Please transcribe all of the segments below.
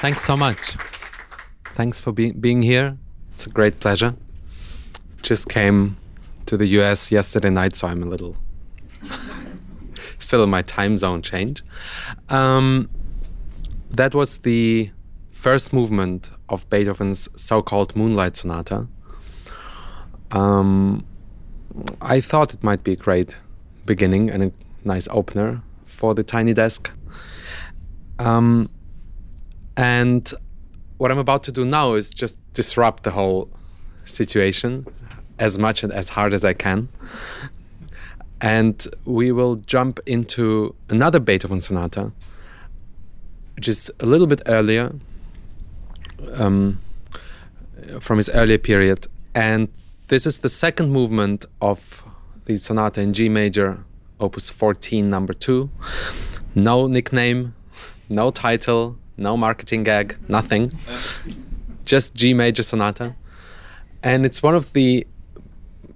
Thanks so much. Thanks for be- being here. It's a great pleasure. Just came to the US yesterday night, so I'm a little still in my time zone change. Um, that was the first movement of Beethoven's so called Moonlight Sonata. Um, I thought it might be a great beginning and a nice opener for the tiny desk. Um, and what I'm about to do now is just disrupt the whole situation as much and as hard as I can. And we will jump into another Beethoven sonata, which is a little bit earlier, um, from his earlier period. And this is the second movement of the sonata in G major, opus 14, number two. No nickname, no title, no marketing gag, nothing. Just G major sonata. And it's one of the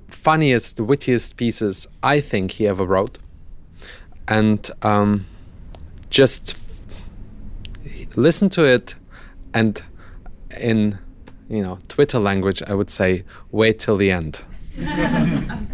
funniest, wittiest pieces I think he ever wrote. And um, just listen to it and in you know Twitter language I would say wait till the end.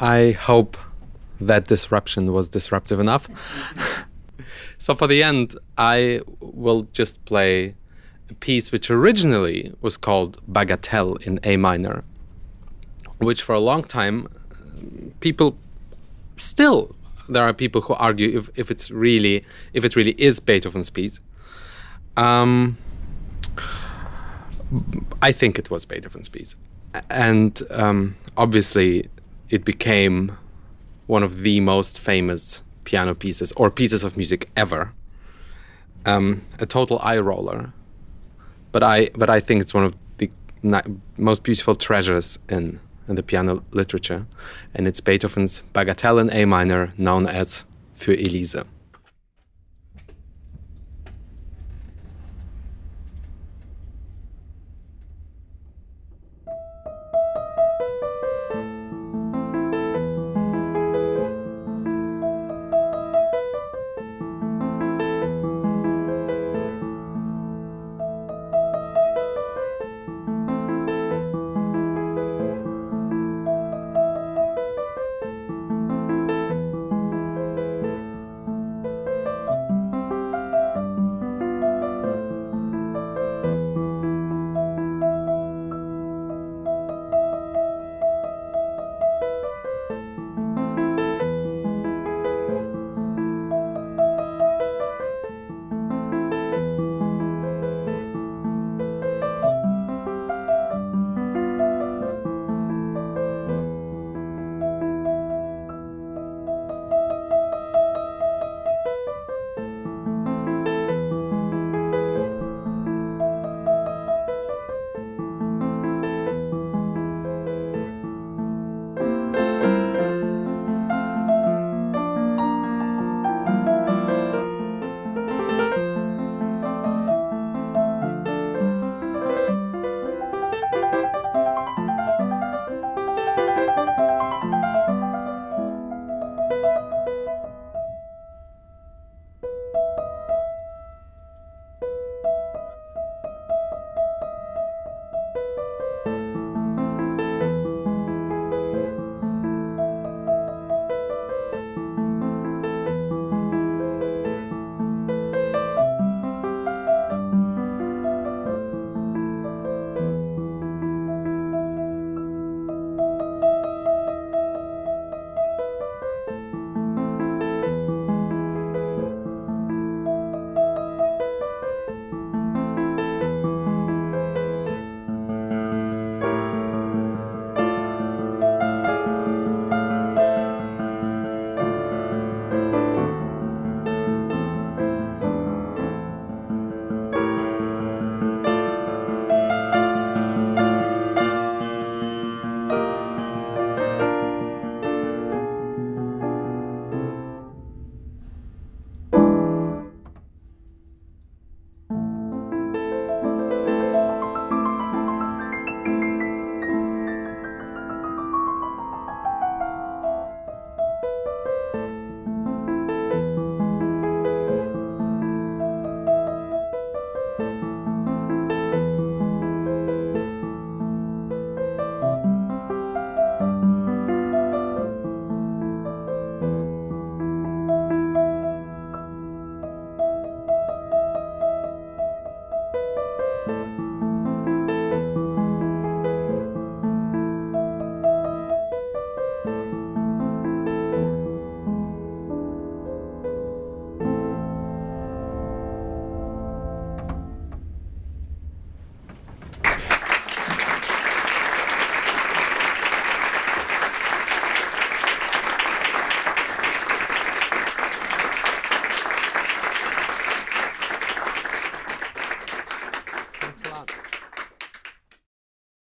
I hope that disruption was disruptive enough. so for the end, I will just play a piece which originally was called Bagatelle in A minor, which for a long time people still there are people who argue if, if it's really if it really is Beethoven's piece. Um, I think it was Beethoven's piece, and um, obviously it became one of the most famous piano pieces or pieces of music ever. Um, a total eye roller, but I but I think it's one of the most beautiful treasures in in the piano literature, and it's Beethoven's Bagatelle in A minor, known as Für Elise.